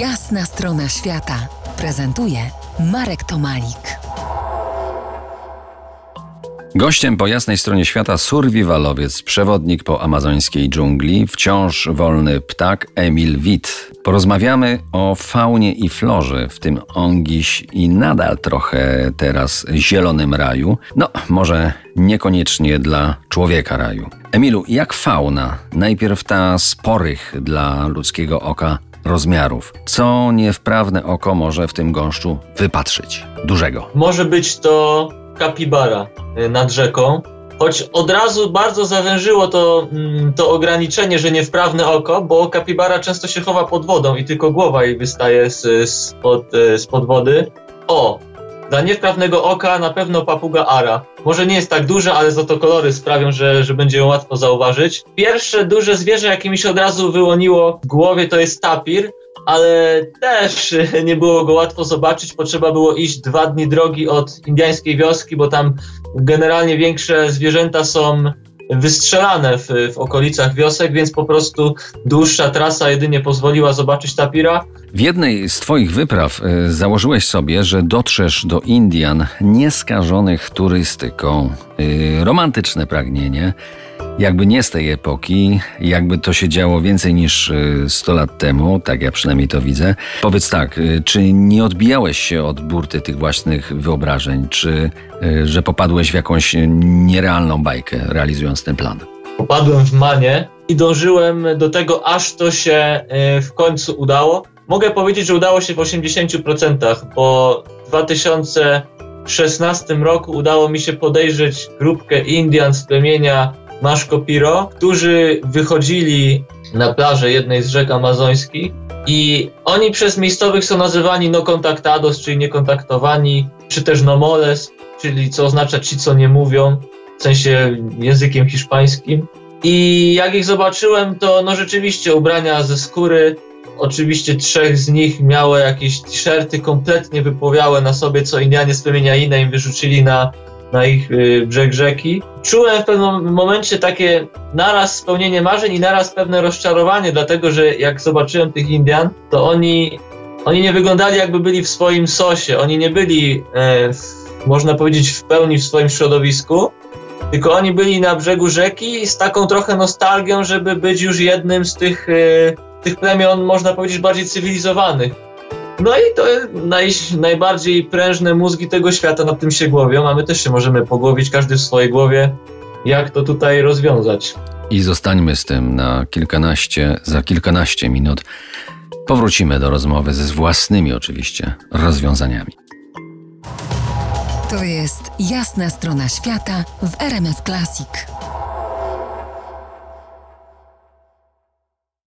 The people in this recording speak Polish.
Jasna strona świata prezentuje Marek Tomalik. Gościem po jasnej stronie świata survivalowiec, przewodnik po amazońskiej dżungli, wciąż wolny ptak Emil Witt. Porozmawiamy o faunie i florze w tym ongiś i nadal trochę teraz zielonym raju. No, może niekoniecznie dla człowieka raju. Emilu, jak fauna, najpierw ta sporych dla ludzkiego oka rozmiarów. Co niewprawne oko może w tym gąszczu wypatrzyć? Dużego. Może być to kapibara y, nad rzeką. Choć od razu bardzo zawężyło to, mm, to ograniczenie, że niewprawne oko, bo kapibara często się chowa pod wodą i tylko głowa jej wystaje z, spod, y, spod wody. O, dla niewprawnego oka na pewno papuga ara. Może nie jest tak duże, ale za to kolory sprawią, że, że będzie ją łatwo zauważyć. Pierwsze duże zwierzę, jakie mi się od razu wyłoniło w głowie, to jest tapir ale też nie było go łatwo zobaczyć. Potrzeba było iść dwa dni drogi od indiańskiej wioski, bo tam generalnie większe zwierzęta są wystrzelane w, w, okolicach wiosek, więc po prostu dłuższa trasa jedynie pozwoliła zobaczyć tapira. W jednej z Twoich wypraw y, założyłeś sobie, że dotrzesz do Indian nieskażonych turystyką. Y, romantyczne pragnienie jakby nie z tej epoki, jakby to się działo więcej niż 100 y, lat temu, tak ja przynajmniej to widzę. Powiedz tak, y, czy nie odbijałeś się od burty tych własnych wyobrażeń, czy y, że popadłeś w jakąś nierealną bajkę, realizując ten plan? Popadłem w manię i dążyłem do tego, aż to się w końcu udało. Mogę powiedzieć, że udało się w 80%, bo w 2016 roku udało mi się podejrzeć grupkę Indian z plemienia Maszko Piro, którzy wychodzili na plażę jednej z rzek amazońskich i oni przez miejscowych są nazywani no contactados, czyli niekontaktowani, czy też nomoles, czyli co oznacza ci, co nie mówią, w sensie językiem hiszpańskim. I jak ich zobaczyłem, to no rzeczywiście ubrania ze skóry, oczywiście trzech z nich miało jakieś t-shirty kompletnie wypowiałe na sobie, co Indianie z plemienia inne im wyrzucili na na ich y, brzeg rzeki. Czułem w pewnym momencie takie naraz spełnienie marzeń i naraz pewne rozczarowanie, dlatego że jak zobaczyłem tych Indian, to oni, oni nie wyglądali jakby byli w swoim sosie, oni nie byli, e, w, można powiedzieć, w pełni w swoim środowisku, tylko oni byli na brzegu rzeki z taką trochę nostalgią, żeby być już jednym z tych, e, tych plemion, można powiedzieć, bardziej cywilizowanych. No i to naj, najbardziej prężne mózgi tego świata nad tym się głowią, a my też się możemy pogłowić, każdy w swojej głowie, jak to tutaj rozwiązać. I zostańmy z tym na kilkanaście, za kilkanaście minut. Powrócimy do rozmowy ze własnymi oczywiście rozwiązaniami. To jest jasna strona świata w RMS Classic.